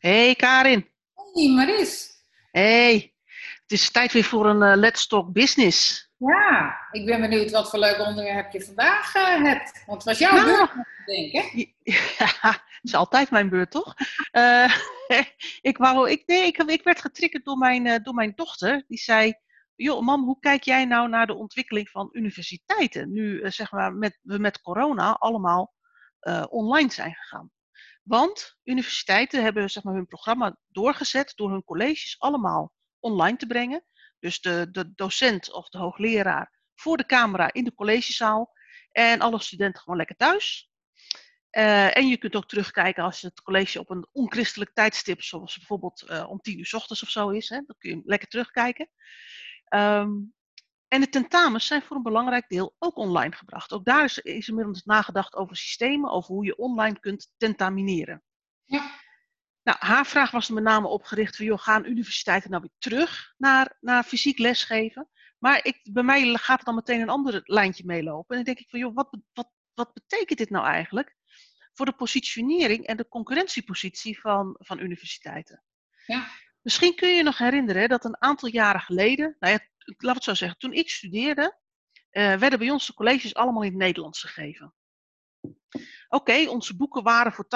Hey Karin. Hey Maris. Hey. Het is tijd weer voor een uh, Let's Talk Business. Ja, ik ben benieuwd wat voor leuk onderwerp je vandaag uh, hebt. Want het was jouw beurt, denk ik. Ja, het is altijd mijn beurt, toch? uh, ik, wou, ik, nee, ik, ik werd getriggerd door mijn, door mijn dochter. Die zei, joh mam, hoe kijk jij nou naar de ontwikkeling van universiteiten? Nu zeg maar, met, we met corona allemaal online zijn gegaan. Want universiteiten hebben zeg maar, hun programma doorgezet door hun colleges allemaal online te brengen. Dus de, de docent of de hoogleraar voor de camera in de collegezaal en alle studenten gewoon lekker thuis. Uh, en je kunt ook terugkijken als het college op een onchristelijk tijdstip, zoals bijvoorbeeld uh, om tien uur s ochtends of zo is. Hè, dan kun je lekker terugkijken. Um, en de tentamens zijn voor een belangrijk deel ook online gebracht. Ook daar is, is inmiddels nagedacht over systemen, over hoe je online kunt tentamineren. Ja. Nou, haar vraag was er met name opgericht van, joh, gaan universiteiten nou weer terug naar, naar fysiek lesgeven? Maar ik, bij mij gaat er dan meteen een ander lijntje meelopen. En dan denk ik van, joh, wat, wat, wat betekent dit nou eigenlijk voor de positionering en de concurrentiepositie van, van universiteiten? Ja. Misschien kun je je nog herinneren dat een aantal jaren geleden, nou ja, laat het zo zeggen, toen ik studeerde, uh, werden bij ons de colleges allemaal in het Nederlands gegeven. Oké, onze boeken waren voor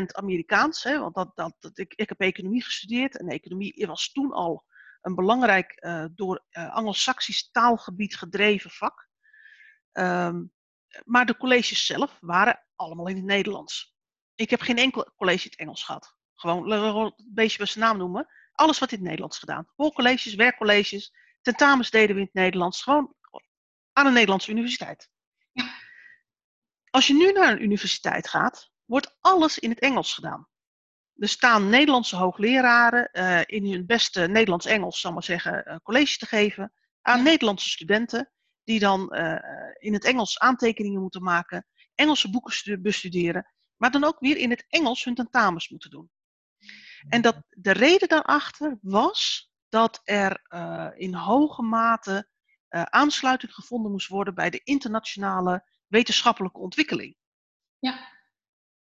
80% Amerikaans, hè, want dat, dat, dat, ik, ik heb economie gestudeerd en economie was toen al een belangrijk uh, door uh, Anglo-Saxisch taalgebied gedreven vak. Um, maar de colleges zelf waren allemaal in het Nederlands. Ik heb geen enkel college in het Engels gehad. Gewoon een beetje bij zijn naam noemen. Alles wat in het Nederlands gedaan. Hoorcolleges, werkcolleges, tentamens deden we in het Nederlands. Gewoon aan een Nederlandse universiteit. Als je nu naar een universiteit gaat, wordt alles in het Engels gedaan. Er staan Nederlandse hoogleraren uh, in hun beste Nederlands-Engels, zal maar zeggen, uh, college te geven aan Nederlandse studenten, die dan uh, in het Engels aantekeningen moeten maken, Engelse boeken bestuderen, maar dan ook weer in het Engels hun tentamens moeten doen. En dat de reden daarachter was dat er uh, in hoge mate uh, aansluiting gevonden moest worden bij de internationale wetenschappelijke ontwikkeling. Ja.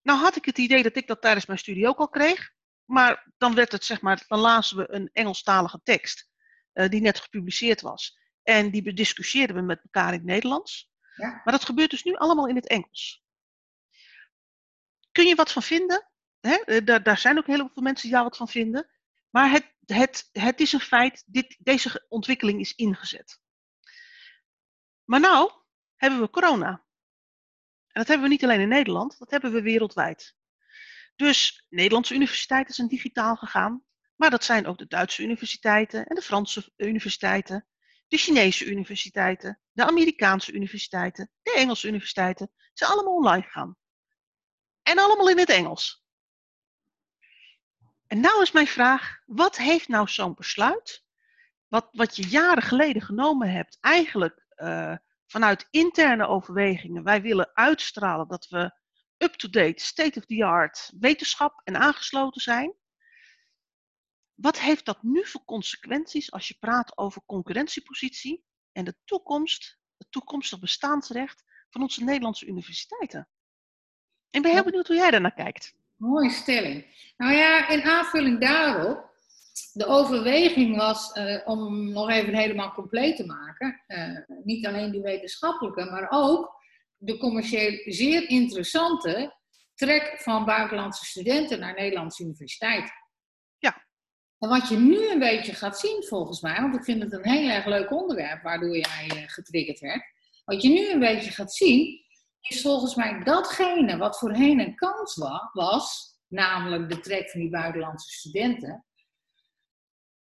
Nou had ik het idee dat ik dat tijdens mijn studie ook al kreeg, maar dan werd het zeg maar, dan lazen we een Engelstalige tekst uh, die net gepubliceerd was en die bediscussieerden we met elkaar in het Nederlands. Ja. Maar dat gebeurt dus nu allemaal in het Engels. Kun je wat van vinden? Hè? Daar, daar zijn ook heel veel mensen die daar wat van vinden. Maar het, het, het is een feit, dit, deze ontwikkeling is ingezet. Maar nou hebben we corona. En dat hebben we niet alleen in Nederland, dat hebben we wereldwijd. Dus Nederlandse universiteiten zijn digitaal gegaan, maar dat zijn ook de Duitse universiteiten en de Franse universiteiten, de Chinese universiteiten, de Amerikaanse universiteiten, de Engelse universiteiten, zijn allemaal online gegaan. En allemaal in het Engels. En nou is mijn vraag, wat heeft nou zo'n besluit, wat, wat je jaren geleden genomen hebt, eigenlijk uh, vanuit interne overwegingen, wij willen uitstralen dat we up-to-date, state-of-the-art wetenschap en aangesloten zijn. Wat heeft dat nu voor consequenties als je praat over concurrentiepositie en de toekomst, het toekomstig bestaansrecht van onze Nederlandse universiteiten? Ik ben heel benieuwd hoe jij daarnaar kijkt. Mooie stelling. Nou ja, in aanvulling daarop, de overweging was uh, om nog even helemaal compleet te maken, uh, niet alleen die wetenschappelijke, maar ook de commercieel zeer interessante trek van buitenlandse studenten naar Nederlandse universiteiten. Ja. En wat je nu een beetje gaat zien volgens mij, want ik vind het een heel erg leuk onderwerp waardoor jij uh, getriggerd werd. Wat je nu een beetje gaat zien, is volgens mij datgene wat voorheen een kans was, namelijk de trek van die buitenlandse studenten,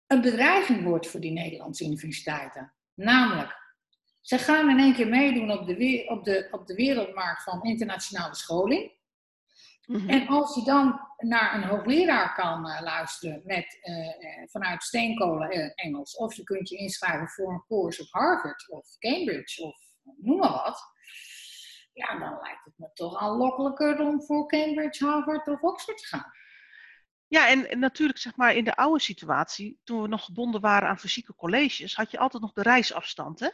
een bedreiging wordt voor die Nederlandse universiteiten. Namelijk, ze gaan in één keer meedoen op de, op de, op de wereldmarkt van internationale scholing. Mhm. En als je dan naar een hoogleraar kan uh, luisteren met, uh, vanuit steenkolen Engels, of je kunt je inschrijven voor een course op Harvard of Cambridge of noem maar wat, ja, dan lijkt het me toch aanlokkelijker om voor Cambridge, Harvard of Oxford te gaan. Ja, en, natuurlijk zeg maar in de oude situatie, toen we nog gebonden waren aan fysieke colleges, had je altijd nog de reisafstand. Hè?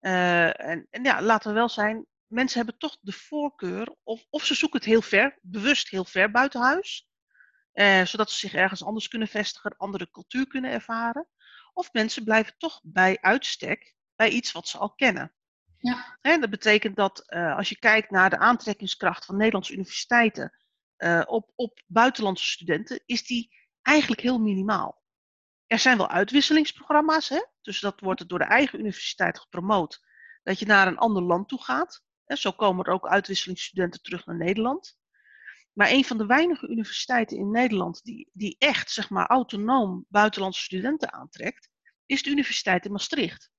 Uh, en, en, ja, laten we wel zijn, mensen hebben toch de voorkeur, of, of ze zoeken het heel ver, bewust heel ver buiten huis. eh, zodat ze zich ergens anders kunnen vestigen, andere cultuur kunnen ervaren. Of mensen blijven toch bij uitstek bij iets wat ze al kennen. Ja. Dat betekent dat eh, als je kijkt naar de aantrekkingskracht van Nederlandse universiteiten uh, op, op buitenlandse studenten, is die eigenlijk heel minimaal. Er zijn wel uitwisselingsprogramma's, hè? dus dat wordt door de eigen universiteit gepromoot, dat je naar een ander land toe gaat. Zo komen er ook uitwisselingsstudenten terug naar Nederland. Maar een van de weinige universiteiten in Nederland die, die echt zeg maar, autonoom buitenlandse studenten aantrekt, is de Universiteit in Maastricht.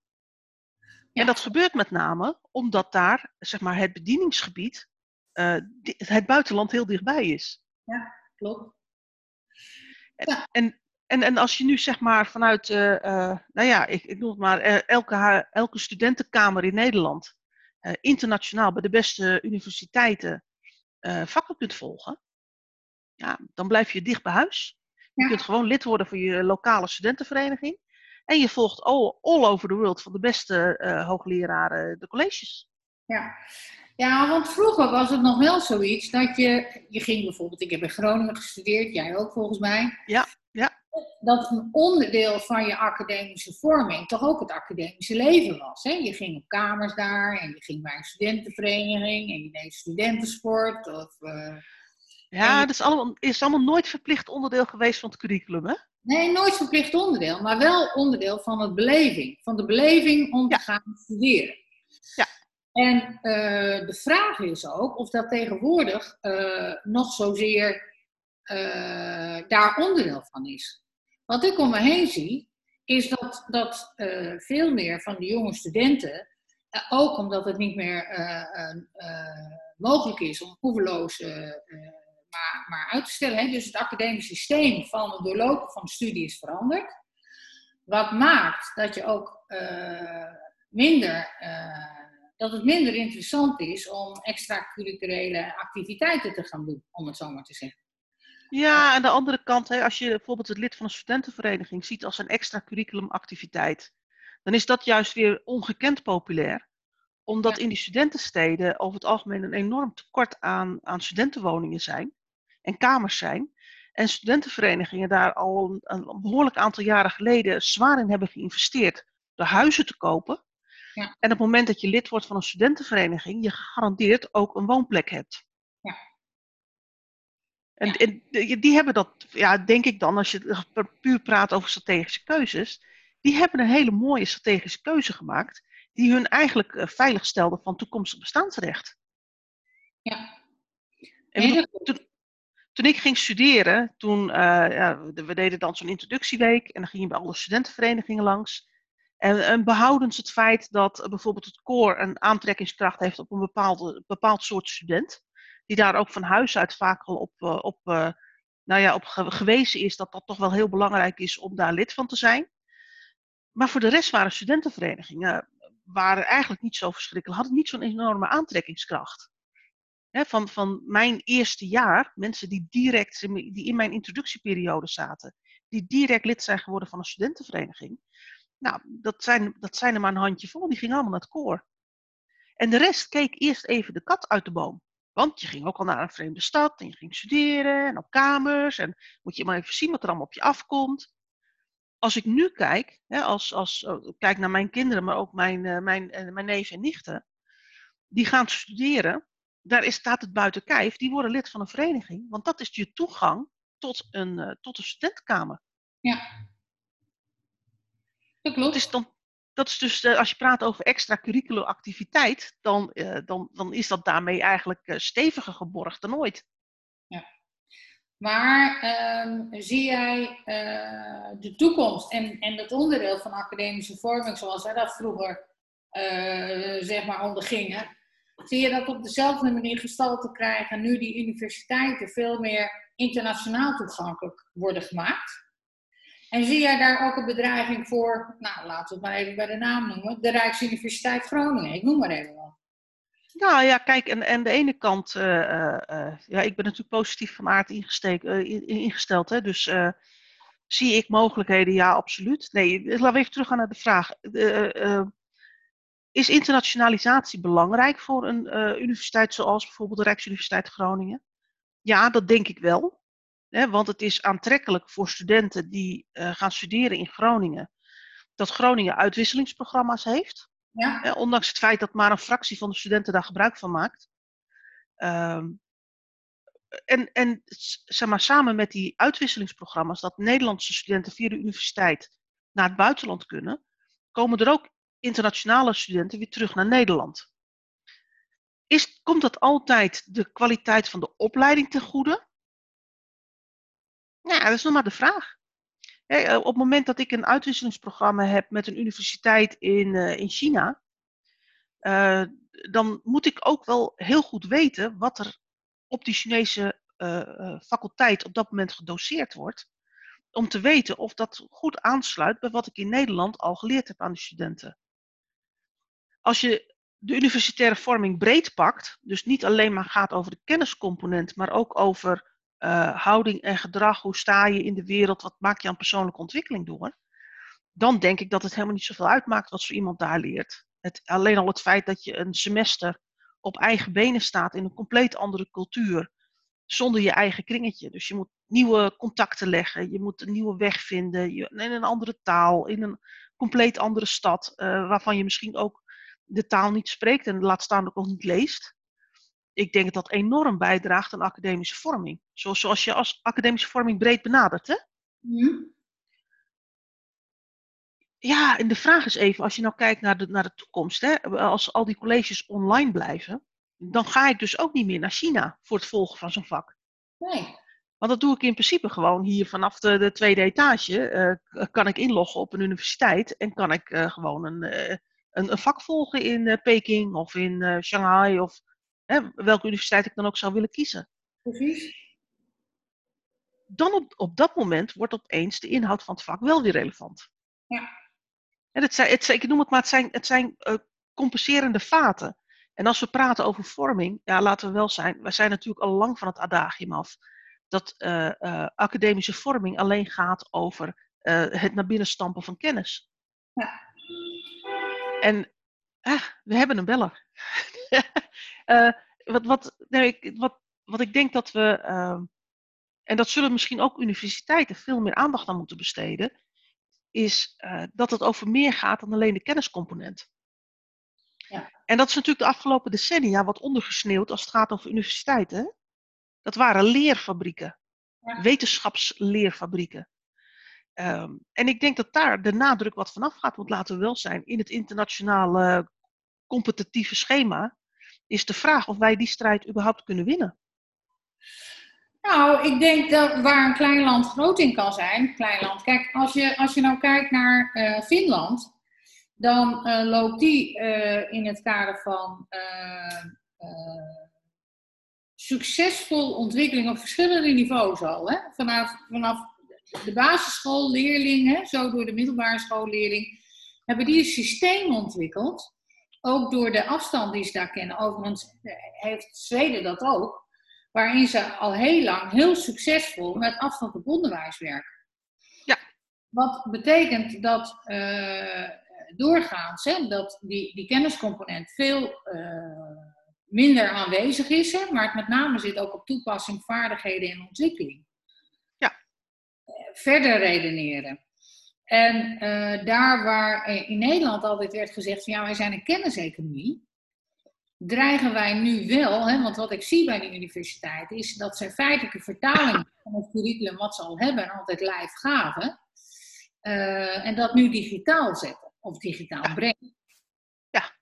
Ja. En dat gebeurt met name omdat daar zeg maar, het bedieningsgebied, uh, het buitenland heel dichtbij is. Ja, klopt. Ja. En, en, en als je nu zeg maar vanuit, uh, uh, nou ja, ik, ik noem het maar, elke, elke studentenkamer in Nederland internationaal bij de beste universiteiten vakken kunt volgen, ja, dan blijf je dicht bij huis. Je ja. kunt gewoon lid worden van je lokale studentenvereniging. En je volgt all, all over the world van de beste uh, hoogleraren de colleges. Ja. ja, want vroeger was het nog wel zoiets dat je, je ging bijvoorbeeld, ik heb in Groningen gestudeerd, jij ook volgens mij. Ja, ja. Dat een onderdeel van je academische vorming toch ook het academische leven was. Hè? Je ging op kamers daar en je ging bij een studentenvereniging en je deed studentensport. Of, uh, ja, dat is allemaal, is allemaal nooit verplicht onderdeel geweest van het curriculum, hè? Nee, nooit verplicht onderdeel, maar wel onderdeel van het beleving. Van de beleving om ja. te gaan studeren. Ja. En uh, de vraag is ook of dat tegenwoordig uh, nog zozeer uh, daar onderdeel van is. Wat ik om me heen zie, is dat, dat veel meer van de jonge studenten, ook omdat het niet meer mogelijk is om hoeveloos maar, maar uit te stellen. Hè? Dus het academisch systeem van het doorlopen van de studie is veranderd. Wat maakt dat je ook uh, minder, uh, dat het minder interessant is om extracurriculele activiteiten te gaan doen, om het zo maar te zeggen. Ja, aan de andere kant, hè, als je bijvoorbeeld het lid van een studentenvereniging ziet als een extra curriculumactiviteit, dan is dat juist weer ongekend populair omdat ja. in die studentensteden over het algemeen een enorm tekort aan, aan studentenwoningen zijn en kamers zijn. En studentenverenigingen daar al een, een behoorlijk aantal jaren geleden zwaar in hebben geïnvesteerd door huizen te kopen. Ja. En op het moment dat je lid wordt van een studentenvereniging, je gegarandeerd ook een woonplek hebt. Ja. En, en die, die hebben dat, ja, denk ik dan, als je puur praat over strategische keuzes, die hebben een hele mooie strategische keuze gemaakt, die hun eigenlijk uh, veilig stelde van toekomstig bestaansrecht. Ja. En bedoel, toen, toen ik ging studeren, toen, uh, ja, we deden dan zo'n introductieweek en dan ging je bij alle studentenverenigingen langs. En, en behoudens het feit dat bijvoorbeeld het koor een aantrekkingskracht heeft op een bepaalde, bepaald soort student, die daar ook van huis uit vaak al op, uh, op, nou ja, op gewezen is dat dat toch wel heel belangrijk is om daar lid van te zijn. Maar voor de rest waren studentenverenigingen waren eigenlijk niet zo verschrikkelijk, hadden niet zo'n enorme aantrekkingskracht van, van mijn eerste jaar, mensen die direct, die in mijn introductieperiode zaten, die direct lid zijn geworden van een studentenvereniging. Nou, dat zijn, dat zijn er maar een handje vol, die gingen allemaal naar het koor. En de rest keek eerst even de kat uit de boom. Want je ging ook al naar een vreemde stad en je ging studeren en op kamers. En moet je maar even zien wat er allemaal op je afkomt. Als ik nu kijk, hè, als, als, oh, kijk naar mijn kinderen, maar ook mijn, uh, mijn, uh, mijn neven en nichten. Die gaan studeren daar is, staat het buiten kijf, die worden lid van een vereniging. Want dat is je toegang tot een, uh, tot een studentenkamer. Ja. Dat klopt. Dat is, dan, dat is dus, uh, als je praat over extracurricular activiteit, dan, uh, dan, dan is dat daarmee eigenlijk steviger geborgd dan ooit. Ja. Maar ehm, zie jij de toekomst en, en het onderdeel van academische vorming, zoals wij dat vroeger zeg maar ondergingen, zie je dat op dezelfde manier gestalte krijgen nu die universiteiten veel meer internationaal toegankelijk worden gemaakt? En zie jij daar ook een bedreiging voor, nou laten we het maar even bij de naam noemen, de Rijksuniversiteit Groningen, ik noem maar even wat. Nou ja, kijk, en, en de ene kant, uh, uh, ja, ik ben natuurlijk positief van aard ingesteld, hè, dus zie ik mogelijkheden? Ja, absoluut. Nee, laten we even teruggaan naar de vraag. Is internationalisatie belangrijk voor een uh, universiteit zoals bijvoorbeeld de Rijksuniversiteit Groningen? Ja, dat denk ik wel. Hè, want het is aantrekkelijk voor studenten die uh, gaan studeren in Groningen, dat Groningen uitwisselingsprogramma's heeft. Ja. Hè, ondanks het feit dat maar een fractie van de studenten daar gebruik van maakt. Um, en, en zeg maar, samen met die uitwisselingsprogramma's, dat Nederlandse studenten via de universiteit naar het buitenland kunnen, komen er ook internationale studenten weer terug naar Nederland. Is, komt dat altijd de kwaliteit van de opleiding ten goede? Ja, dat is nog maar de vraag. Eh, op het moment dat ik een uitwisselingsprogramma heb met een universiteit in, uh, in China, uh, dan moet ik ook wel heel goed weten wat er op die Chinese faculteit op dat moment gedoseerd wordt. Om te weten of dat goed aansluit bij wat ik in Nederland al geleerd heb aan de studenten. Als je de universitaire vorming breed pakt, dus niet alleen maar gaat over de kenniscomponent, maar ook over uh, houding en gedrag, hoe sta je in de wereld, wat maak je aan persoonlijke ontwikkeling door, dan denk ik dat het helemaal niet zoveel uitmaakt wat zo iemand daar leert. Het, alleen al het feit dat je een semester op eigen benen staat in een compleet andere cultuur, zonder je eigen kringetje. Dus je moet nieuwe contacten leggen, je moet een nieuwe weg vinden, je, in een andere taal, in een compleet andere stad, uh, waarvan je misschien ook de taal niet spreekt en laat staan ook nog niet leest. Ik denk dat dat enorm bijdraagt aan academische vorming. Zoals, zoals je als academische vorming breed benadert, hè? Mhm. Ja, en de vraag is even, als je nou kijkt naar de, naar de toekomst, hè, als al die colleges online blijven, dan ga ik dus ook niet meer naar China voor het volgen van zo'n vak. Nee. Want dat doe ik in principe gewoon hier vanaf de, de tweede etage. Uh, kan ik inloggen op een universiteit en kan ik uh, gewoon een, uh, een, een vak volgen in uh, Peking of in uh, Shanghai of hè, welke universiteit ik dan ook zou willen kiezen. Precies. Dan op, op dat moment wordt opeens de inhoud van het vak wel weer relevant. Ja. En het zijn, het, ik noem het maar, het zijn, het zijn uh, compenserende vaten. En als we praten over vorming, ja, laten we wel zijn, wij zijn natuurlijk al lang van het adagium af. Dat academische vorming alleen gaat over het naar binnen stampen van kennis. Ja. En ah, we hebben een beller. uh, wat, wat, nee, wat, wat ik denk dat we, uh, en dat zullen misschien ook universiteiten veel meer aandacht aan moeten besteden, is uh, dat het over meer gaat dan alleen de kenniscomponent. Ja. En dat is natuurlijk de afgelopen decennia wat ondergesneeuwd als het gaat over universiteiten. Dat waren leerfabrieken, ja. wetenschapsleerfabrieken. Um, en ik denk dat daar de nadruk wat vanaf gaat, want laten we wel zijn, in het internationale competitieve schema, is de vraag of wij die strijd überhaupt kunnen winnen. Nou, ik denk dat waar een klein land groot in kan zijn, klein land. Kijk, als je, als je nou kijkt naar uh, Finland, dan uh, loopt die uh, in het kader van succesvol ontwikkeling op verschillende niveaus al. Hè? Vanaf, vanaf de basisschoolleerlingen, zo door de middelbare schoolleerling, hebben die een systeem ontwikkeld. Ook door de afstand die ze daar kennen. Overigens eh, heeft Zweden dat ook. Waarin ze al heel lang heel succesvol met afstand op onderwijs werken. Ja. Wat betekent dat uh, doorgaans hè, dat die, die kenniscomponent veel uh, minder aanwezig is. Hè, maar het met name zit ook op toepassing, vaardigheden en ontwikkeling verder redeneren. En uh, daar waar in Nederland altijd werd gezegd van ja, wij zijn een kenniseconomie, dreigen wij nu wel, hè, want wat ik zie bij de universiteit is dat ze feitelijke vertaling van het curriculum wat ze al hebben altijd live gaven, uh, en dat nu digitaal zetten of digitaal brengen. Ja.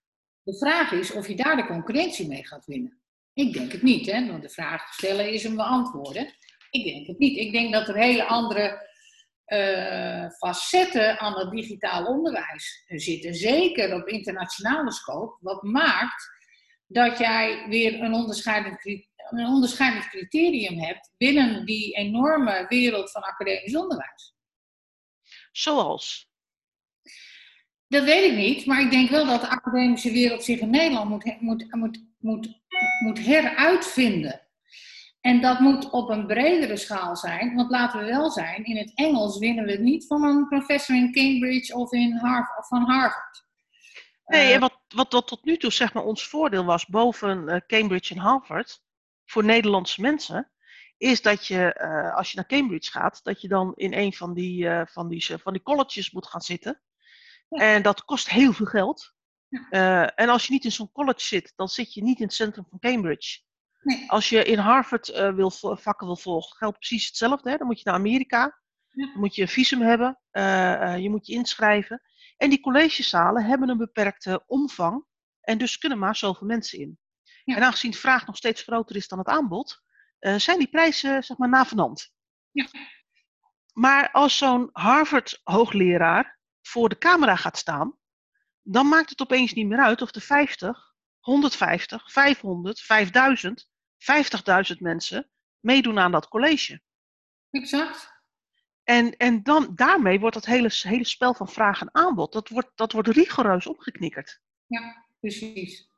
De vraag is of je daar de concurrentie mee gaat winnen. Ik denk het niet, hè, want de vraag stellen is hem beantwoorden. Ik denk het niet. Ik denk dat er hele andere uh, facetten aan het digitaal onderwijs zitten. Zeker op internationale scope. Wat maakt dat jij weer een onderscheidend, een onderscheidend criterium hebt binnen die enorme wereld van academisch onderwijs. Zoals? Dat weet ik niet, maar ik denk wel dat de academische wereld zich in Nederland moet, moet, moet, moet, moet heruitvinden. En dat moet op een bredere schaal zijn, want laten we wel zijn, in het Engels winnen we het niet van een professor in Cambridge of, in Harvard, of van Harvard. Nee, en eh, wat, wat, wat tot nu toe zeg maar ons voordeel was boven uh, Cambridge en Harvard, voor Nederlandse mensen, is dat je, uh, als je naar Cambridge gaat, dat je dan in een van die, uh, van die, van die colleges moet gaan zitten. Ja. En dat kost heel veel geld. Ja. Uh, en als je niet in zo'n college zit, dan zit je niet in het centrum van Cambridge. Nee. Als je in Harvard wil, vakken wil volgen, geldt precies hetzelfde. Hè? Dan moet je naar Amerika. Ja. Dan moet je een visum hebben. je moet je inschrijven. En die collegezalen hebben een beperkte omvang. En dus kunnen maar zoveel mensen in. En aangezien de vraag nog steeds groter is dan het aanbod, uh, zijn die prijzen zeg maar navenant. Ja. Maar als zo'n Harvard-hoogleraar voor de camera gaat staan, dan maakt het opeens niet meer uit of er 50, 150, 500, 5000, 50.000 mensen meedoen aan dat college. Exact. En, en dan, daarmee wordt dat hele, hele spel van vraag en aanbod, dat wordt, dat wordt rigoureus opgeknikkerd. Ja, precies.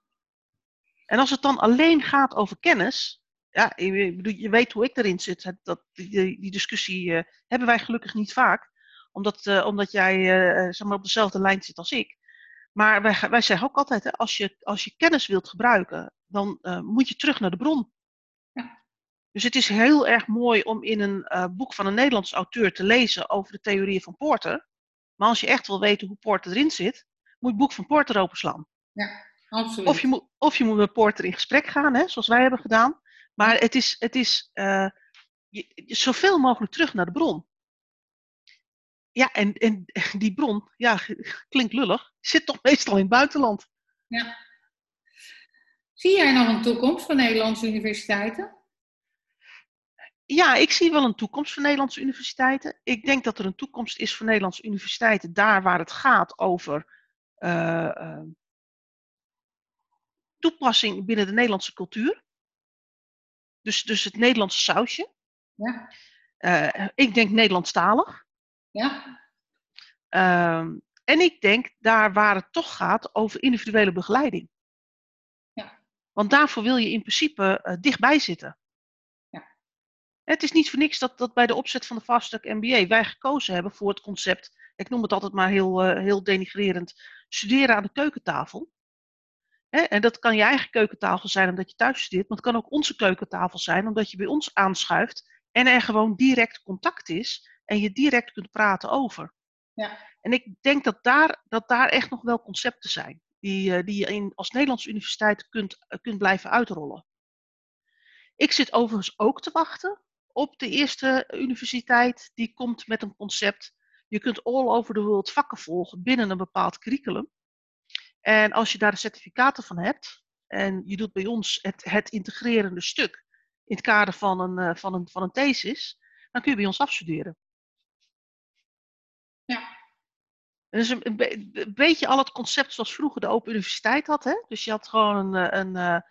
En als het dan alleen gaat over kennis, ja, je, je weet hoe ik erin zit. Dat, die, die discussie uh, hebben wij gelukkig niet vaak, omdat, uh, omdat jij uh, zeg maar op dezelfde lijn zit als ik. Maar wij, wij zeggen ook altijd, hè, als, je, als je kennis wilt gebruiken, dan moet je terug naar de bron. Dus het is heel erg mooi om in een boek van een Nederlands auteur te lezen over de theorieën van Porter. Maar als je echt wil weten hoe Porter erin zit, moet je het boek van Porter openslaan. Ja, absoluut. Of je moet, of je moet met Porter in gesprek gaan, hè, zoals wij hebben gedaan. Maar het is, het is uh, je, zoveel mogelijk terug naar de bron. Ja, en, en die bron, ja, klinkt lullig, zit toch meestal in het buitenland. Ja. Zie jij nog een toekomst voor Nederlandse universiteiten? Ja, ik zie wel een toekomst voor Nederlandse universiteiten. Ik denk dat er een toekomst is voor Nederlandse universiteiten daar waar het gaat over uh, uh, toepassing binnen de Nederlandse cultuur. Dus, dus het Nederlandse sausje. Ja. Uh, ik denk Nederlandstalig. Ja. Uh, en ik denk daar waar het toch gaat over individuele begeleiding. Ja. Want daarvoor wil je in principe dichtbij zitten. Het is niet voor niks dat, dat bij de opzet van de Vaststuk MBA wij gekozen hebben voor het concept, ik noem het altijd maar heel, uh, heel denigrerend, studeren aan de keukentafel. En dat kan je eigen keukentafel zijn omdat je thuis studeert, maar het kan ook onze keukentafel zijn omdat je bij ons aanschuift en er gewoon direct contact is en je direct kunt praten over. Ja. En ik denk dat daar, dat daar echt nog wel concepten zijn die, die je in, als Nederlandse universiteit kunt, kunt blijven uitrollen. Ik zit overigens ook te wachten op de eerste universiteit die komt met een concept. Je kunt all over the world vakken volgen binnen een bepaald curriculum. En als je daar de certificaten van hebt en je doet bij ons het, het integrerende stuk in het kader van een, uh, van, een, van een thesis, dan kun je bij ons afstuderen. Ja. Dus een, een, een, beetje al het concept zoals vroeger de Open Universiteit had. Hè? Dus je had gewoon een, eh, een, eh,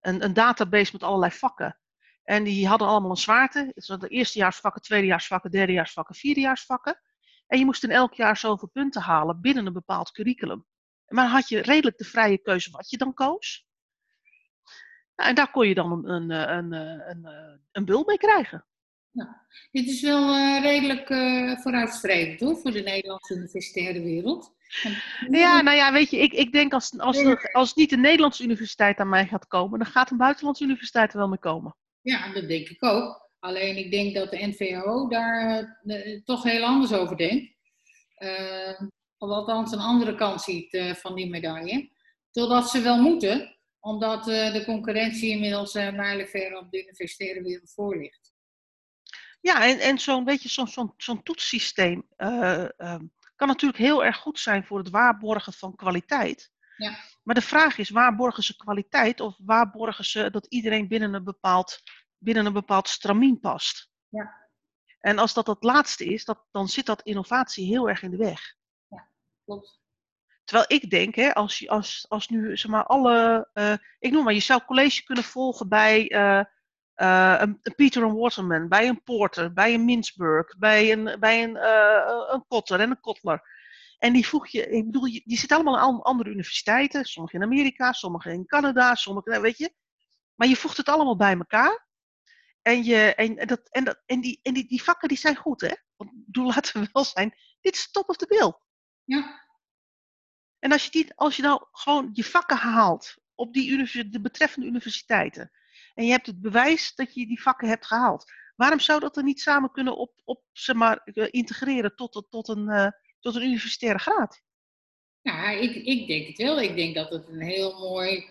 een, een database met allerlei vakken. En die hadden allemaal een zwaarte. Dus de eerstejaarsvakken, tweedejaarsvakken, derdejaarsvakken, vierdejaarsvakken. En je moest in elk jaar zoveel punten halen binnen een bepaald curriculum. Maar had je redelijk de vrije keuze wat je dan koos. Nou, en daar kon je dan een, een, een, een, een bul mee krijgen. Nou, dit is wel uh, redelijk uh, vooruitstrevend hoor, voor de Nederlandse universitaire wereld. Ja, nou ja, weet je, ik, ik denk als, als, er, als niet de Nederlandse universiteit aan mij gaat komen, dan gaat een buitenlandse universiteit er wel mee komen. Ja, dat denk ik ook. Alleen ik denk dat de NVO daar uh, toch heel anders over denkt of althans een andere kant ziet uh, van die medaille. Totdat ze wel moeten, omdat uh, de concurrentie inmiddels uh, mijlenver op de universitaire wereld voor ligt. Ja, en, en zo'n beetje zo'n zo'n zo'n toetssysteem kan natuurlijk heel erg goed zijn voor het waarborgen van kwaliteit. Ja. Maar de vraag is, waarborgen ze kwaliteit of waarborgen ze dat iedereen binnen een bepaald, binnen een bepaald stramien past? Ja. En als dat het laatste is, dat, dan zit dat innovatie heel erg in de weg. Klopt. Terwijl ik denk, hè, als, als, als nu zeg maar alle. Uh, ik noem maar, je zou college kunnen volgen bij uh, uh, een, een, Peter en Waterman, bij een Porter, bij een Mintzberg, bij een, bij een, een Kotter en een Kotler. En die voeg je, ik bedoel, die zitten allemaal aan andere universiteiten, sommige in Amerika, sommige in Canada, sommige, nou, weet je. Maar je voegt het allemaal bij elkaar. En, je, en, dat, en, dat, en, die, en die, die vakken die zijn goed, hè? Want bedoel, laten we wel zijn, dit is top of the bill. Ja. En als je, die, als je nou gewoon je vakken haalt op die de betreffende universiteiten. En je hebt het bewijs dat je die vakken hebt gehaald. Waarom zou dat er niet samen kunnen op, op zeg maar, eh, integreren tot, tot, een, uh, tot een universitaire graad? Ja, ik, ik denk het wel. Ik denk dat het een heel mooi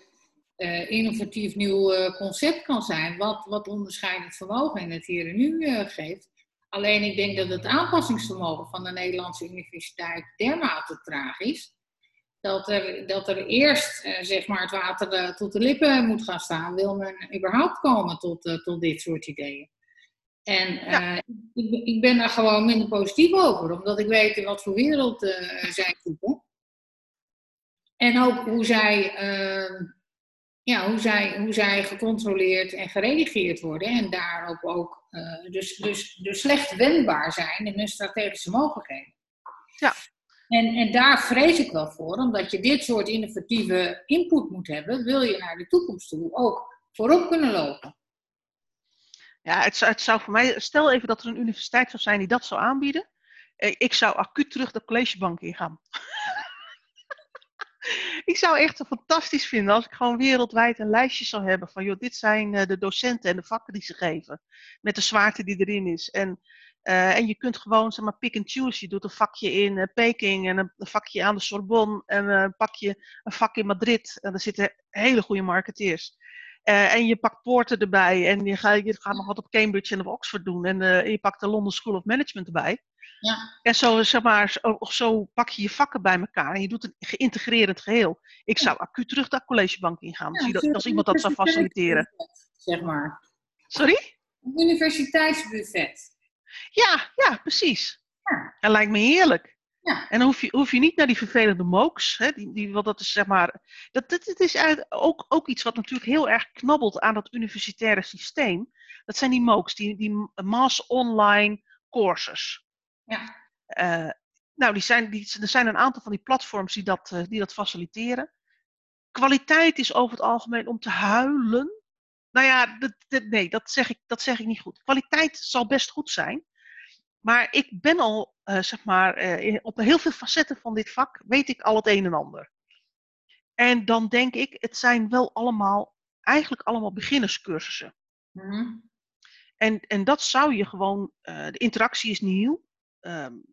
uh, innovatief nieuw concept kan zijn, wat, wat onderscheidend vermogen in het hier en nu geeft. Alleen ik denk dat het aanpassingsvermogen van de Nederlandse universiteit dermate traag is, dat er, dat er eerst zeg maar het water tot de lippen moet gaan staan, wil men überhaupt komen tot, tot dit soort ideeën. En ik, ik, ben daar gewoon minder positief over, omdat ik weet in wat voor wereld zij zitten. En ook hoe zij, ehm, ja, hoe, zij, hoe zij gecontroleerd en geredigeerd worden en daarop ook dus, dus, dus slecht wendbaar zijn in hun strategische mogelijkheden. Ja. En, en daar vrees ik wel voor, omdat je dit soort innovatieve input moet hebben, wil je naar de toekomst toe ook voorop kunnen lopen. Ja, het, het zou voor mij, stel even dat er een universiteit zou zijn die dat zou aanbieden. Eh, ik zou acuut terug de collegebank ingaan. ik zou echt fantastisch vinden als ik gewoon wereldwijd een lijstje zou hebben van, joh, dit zijn eh, de docenten en de vakken die ze geven. Met de zwaarte die erin is. En uh, en je kunt gewoon zeg maar pick and choose. Je doet een vakje in Peking en een, vakje aan de Sorbonne en uh, een, pakje, een vak in Madrid. En daar zitten hele goede marketeers. En je pakt poorten erbij en je gaat, je gaat nog wat op Cambridge en op Oxford doen. En je pakt de London School of Management erbij. Ja. En zo, zeg maar, zo, zo, pak je je vakken bij elkaar en je doet een geïntegreerd geheel. Ik zou acuut terug de collegebank ingaan, ja, als, als iemand dat zou faciliteren. Zeg maar. Sorry? Een universiteitsbuffet. Ja, ja, precies. Ja. Dat lijkt me heerlijk. Ja. En dan hoef je, hoef je niet naar die vervelende mooks. Hè, die, die, wat dat is zeg maar. Dat, dat, dat is ook, ook iets wat natuurlijk heel erg knabbelt aan dat universitaire systeem. Dat zijn die mooks, die, die mass online courses. Ja. Uh, nou, die zijn, die, er zijn een aantal van die platforms die dat, uh, die dat faciliteren. Kwaliteit is over het algemeen om te huilen. Nou ja, dat, dat, nee, dat zeg, ik, dat zeg ik niet goed. Kwaliteit zal best goed zijn. Maar ik ben al, uh, zeg maar, uh, op heel veel facetten van dit vak weet ik al het een en ander. En dan denk ik, het zijn wel allemaal, eigenlijk allemaal beginnerscursussen. Mm-hmm. En, en dat zou je gewoon, uh, de interactie is nieuw. Um,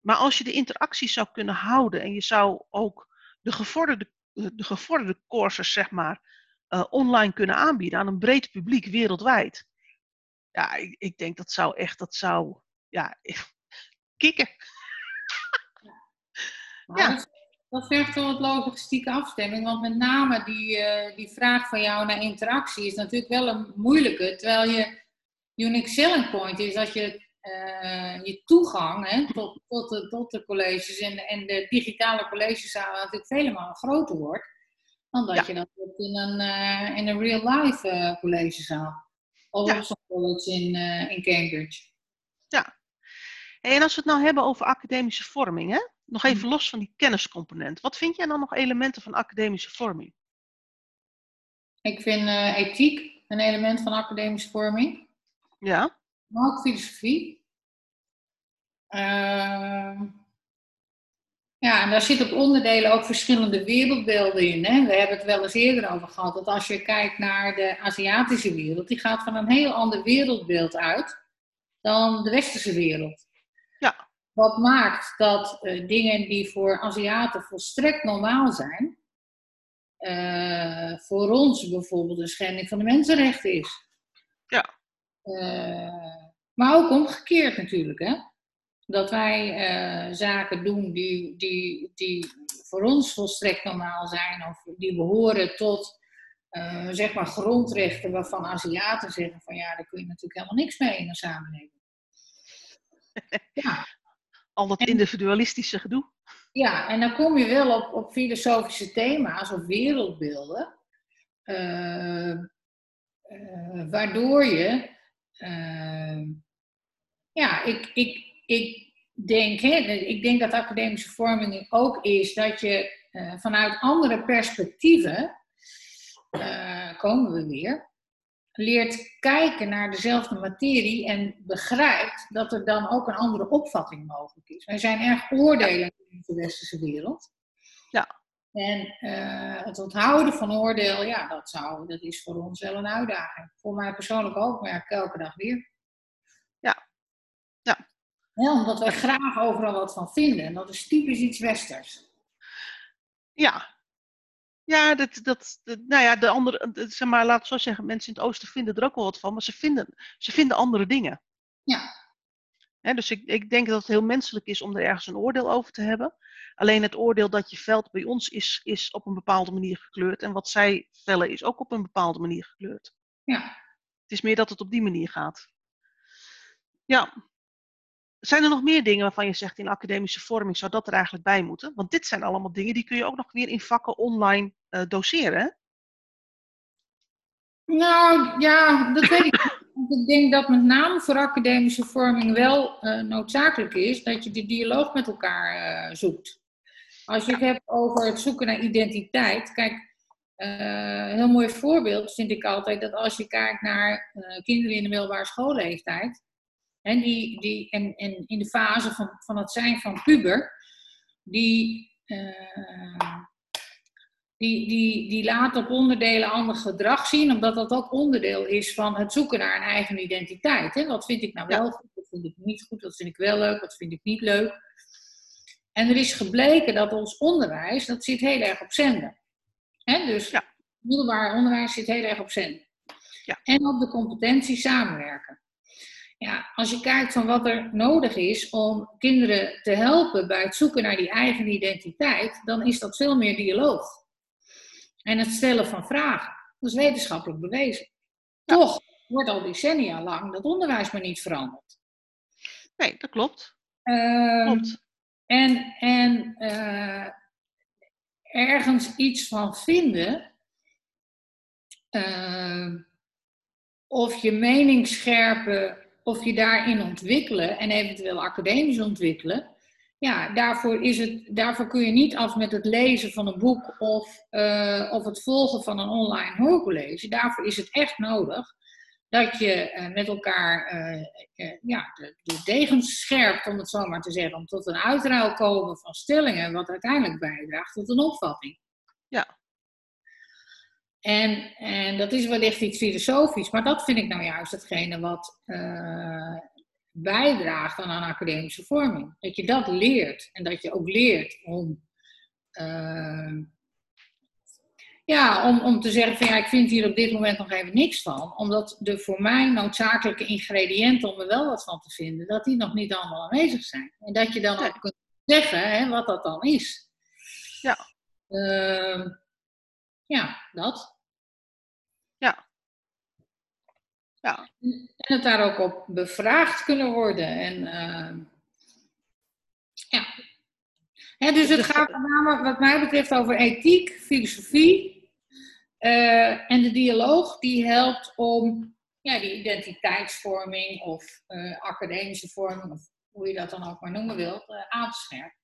maar als je de interactie zou kunnen houden en je zou ook de gevorderde, de gevorderde courses, zeg maar, online kunnen aanbieden aan een breed publiek wereldwijd. Ja, ik, ik denk dat zou echt, dat zou ja, kikken. Ja. ja. Dat vergt wel wat logistieke afstemming, want met name die, uh, die vraag van jou naar interactie is natuurlijk wel een moeilijke. Terwijl je unique selling point is dat je uh, je toegang hè, tot, tot, de, tot de colleges en, en de digitale collegezaal natuurlijk vele malen groter wordt. Dan dat ja. je dat doet in een, uh, in een real-life collegezaal. Of ja. zo'n college in, in Cambridge. En als we het nou hebben over academische vorming, hè? nog even mm. los van die kenniscomponent. Wat vind jij dan nog elementen van academische vorming? Ik vind uh, ethiek een element van academische vorming. Ja. Maar ook filosofie. Uh, ja, en daar zitten op onderdelen ook verschillende wereldbeelden in. Hè? We hebben het wel eens eerder over gehad. Dat als je kijkt naar de Aziatische wereld, die gaat van een heel ander wereldbeeld uit dan de westerse wereld. Wat maakt dat uh, dingen die voor Aziaten volstrekt normaal zijn, uh, voor ons bijvoorbeeld een schending van de mensenrechten is. Ja. Uh, maar ook omgekeerd natuurlijk, hè. Dat wij zaken doen die, die, die voor ons volstrekt normaal zijn, of die behoren tot zeg maar grondrechten waarvan Aziaten zeggen van ja, daar kun je natuurlijk helemaal niks mee in een samenleving. Ja. Al dat individualistische gedoe. Ja, en dan kom je wel op, op filosofische thema's of wereldbeelden. Uh, uh, waardoor je, uh, ja, ik, ik, ik, denk, hè, ik denk dat academische vorming ook is dat je vanuit andere perspectieven, komen we weer, leert kijken naar dezelfde materie en begrijpt dat er dan ook een andere opvatting mogelijk is. Wij zijn erg oordelend in de westerse wereld. Ja. En uh, het onthouden van oordeel, ja, dat, zou, dat is voor ons wel een uitdaging. Voor mij persoonlijk ook, maar ja, elke dag weer. Ja. Ja. ja omdat wij graag overal wat van vinden. En dat is typisch iets westers. Ja. Ja, dat, dat, nou ja, de andere, zeg maar, laat ik zo zeggen, mensen in het oosten vinden er ook wel wat van, maar ze vinden, ze vinden andere dingen. Ja. dus ik, ik denk dat het heel menselijk is om er ergens een oordeel over te hebben. Alleen het oordeel dat je velt bij ons is, is op een bepaalde manier gekleurd. En wat zij vellen is ook op een bepaalde manier gekleurd. Ja. Het is meer dat het op die manier gaat. Ja. Zijn er nog meer dingen waarvan je zegt in academische vorming zou dat er eigenlijk bij moeten? Want dit zijn allemaal dingen die kun je ook nog weer in vakken online uh, doseren. Nou ja, dat weet ik ik denk dat met name voor academische vorming wel uh, noodzakelijk is dat je die dialoog met elkaar uh, zoekt. Als je het hebt over het zoeken naar identiteit, kijk, een heel mooi voorbeeld vind ik altijd dat als je kijkt naar kinderen in de middelbare schoolleeftijd, en, die, die, en, en in de fase van, van het zijn van puber, die die, die, die laat op onderdelen ander gedrag zien, omdat dat ook onderdeel is van het zoeken naar een eigen identiteit. Hè? Wat vind ik nou wel goed, wat vind ik niet goed, wat vind ik wel leuk, wat vind ik niet leuk. En er is gebleken dat ons onderwijs, dat zit heel erg op zenden. Hè? Dus ja. middelbaar onderwijs zit heel erg op zenden. Ja. En op de competentie samenwerken. Ja, als je kijkt van wat er nodig is om kinderen te helpen bij het zoeken naar die eigen identiteit, dan is dat veel meer dialoog. En het stellen van vragen. Dat is wetenschappelijk bewezen. Toch wordt al decennia lang dat onderwijs maar niet veranderd. Nee, dat klopt. Uh, klopt. En, en uh, ergens iets van vinden, uh, of je mening scherpen, of je daarin ontwikkelen en eventueel academisch ontwikkelen, ja, daarvoor, is het, daarvoor kun je niet af met het lezen van een boek of, uh, of het volgen van een online hoorcollege. Daarvoor is het echt nodig dat je uh, met elkaar uh, ja, de, de degens scherpt, om het zo maar te zeggen, om tot een uitruil komen van stellingen, wat uiteindelijk bijdraagt tot een opvatting. Ja. En, en dat is wellicht iets filosofisch, maar dat vind ik nou juist hetgene wat bijdraagt aan een academische vorming. Dat je dat leert en dat je ook leert om, uh, ja, om, om te zeggen van ja, ik vind hier op dit moment nog even niks van. Omdat de voor mij noodzakelijke ingrediënten om er wel wat van te vinden, dat die nog niet allemaal aanwezig zijn. En dat je dan ook kunt zeggen hè, wat dat dan is. Ja. Uh, ja, dat. Ja. En het daar ook op bevraagd kunnen worden. En, uh, ja. dus het gaat met name, wat mij betreft, over ethiek, filosofie. Uh, en de dialoog die helpt om ja, die identiteitsvorming of uh, academische vorming, of hoe je dat dan ook maar noemen wilt, aan te scherpen.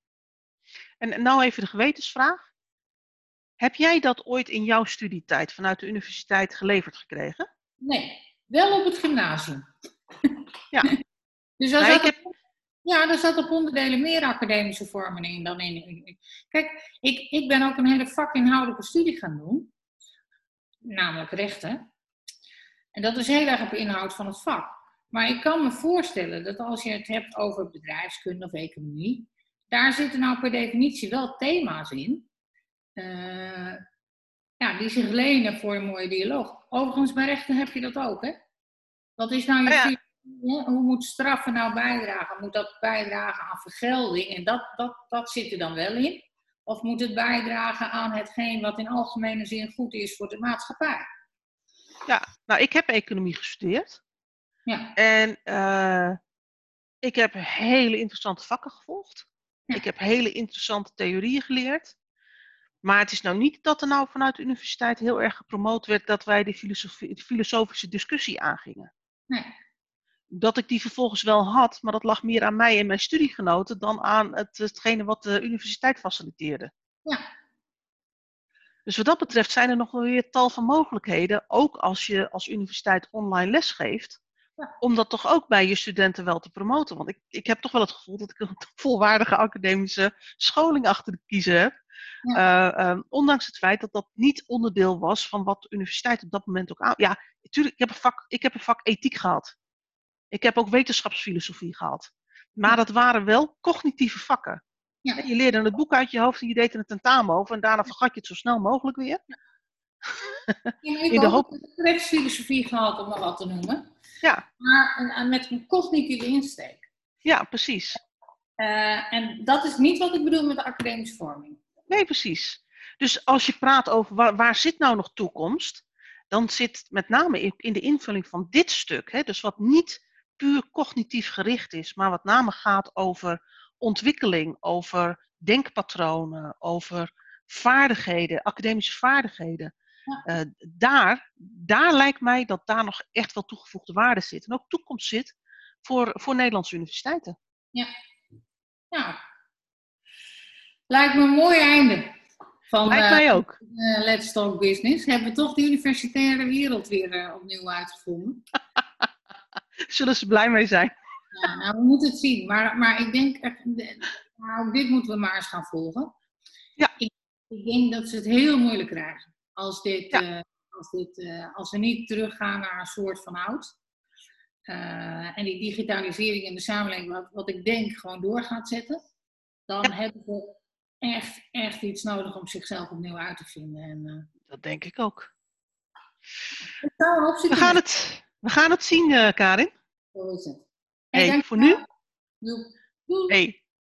En nou even de gewetensvraag. Heb jij dat ooit in jouw studietijd vanuit de universiteit geleverd gekregen? Nee. Wel op het gymnasium. Ja. dus daar zat, heb... ja, daar zat op onderdelen meer academische vormen in dan in. Kijk, ik, ik ben ook een hele vakinhoudelijke studie gaan doen. Namelijk rechten. En dat is heel erg op inhoud van het vak. Maar ik kan me voorstellen dat als je het hebt over bedrijfskunde of economie, daar zitten nou per definitie wel thema's in. Uh, ja, die zich lenen voor een mooie dialoog. Overigens, bij rechten heb je dat ook, hè? Wat is nou je Hoe moet straffen nou bijdragen? Moet dat bijdragen aan vergelding? En dat, dat, dat zit er dan wel in. Of moet het bijdragen aan hetgeen wat in algemene zin goed is voor de maatschappij? Ja, nou, ik heb economie gestudeerd. Ja. En uh, ik heb hele interessante vakken gevolgd. Ik heb hele interessante theorieën geleerd. Maar het is nou niet dat er nou vanuit de universiteit heel erg gepromoot werd dat wij die, filosofische discussie aangingen. Nee. Dat ik die vervolgens wel had, maar dat lag meer aan mij en mijn studiegenoten dan aan het, hetgene wat de universiteit faciliteerde. Ja. Dus wat dat betreft zijn er nog wel weer tal van mogelijkheden, ook als je als universiteit online lesgeeft, ja. om dat toch ook bij je studenten wel te promoten. Want ik, ik heb toch wel het gevoel dat ik een volwaardige academische scholing achter de kiezen heb. Ja. Uh, um, ondanks het feit dat dat niet onderdeel was van wat de universiteit op dat moment ook aan. Ja, natuurlijk, ik heb een vak, ik heb een vak ethiek gehad. Ik heb ook wetenschapsfilosofie gehad. Maar dat waren wel cognitieve vakken. Ja. Je leerde het boek uit je hoofd en je deed er een tentamen over. En daarna vergat je het zo snel mogelijk weer. Ja, ik In de heb hoop- ook rechtsfilosofie gehad, om maar wat te noemen. Ja, Maar met een cognitieve insteek. ja, precies. Eh, en dat is niet wat ik bedoel met de academische vorming. Nee, precies. Dus als je praat over waar, waar zit nou nog toekomst, dan zit met name in de invulling van dit stuk, hè, dus wat niet puur cognitief gericht is, maar wat name gaat over ontwikkeling, over denkpatronen, over vaardigheden, academische vaardigheden. Ja. Eh, daar, daar lijkt mij dat daar nog echt wel toegevoegde waarde zit. En ook toekomst zit voor, voor Nederlandse universiteiten. Nou, lijkt me een mooi einde van Lijkt eh, ook. eh, Let's Talk Business. Hebben we toch de universitaire wereld weer eh, opnieuw uitgevonden. Zullen ze blij mee zijn? Ja, nou, we moeten het zien. Maar, maar ik denk, nou, dit moeten we maar eens gaan volgen. Ja. Ik, ik denk dat ze het heel moeilijk krijgen. Als, dit, Ja. als, dit, als we niet teruggaan naar een soort van oud. En die digitalisering in de samenleving, wat, wat ik denk, gewoon door gaat zetten. Dan hebben we echt, echt iets nodig om zichzelf opnieuw uit te vinden. En, eh, Dat denk ik ook. We gaan het, we gaan het zien, eh, Karin. Zo is het. Hey, dank voor nu? Doei. Doei. Hey,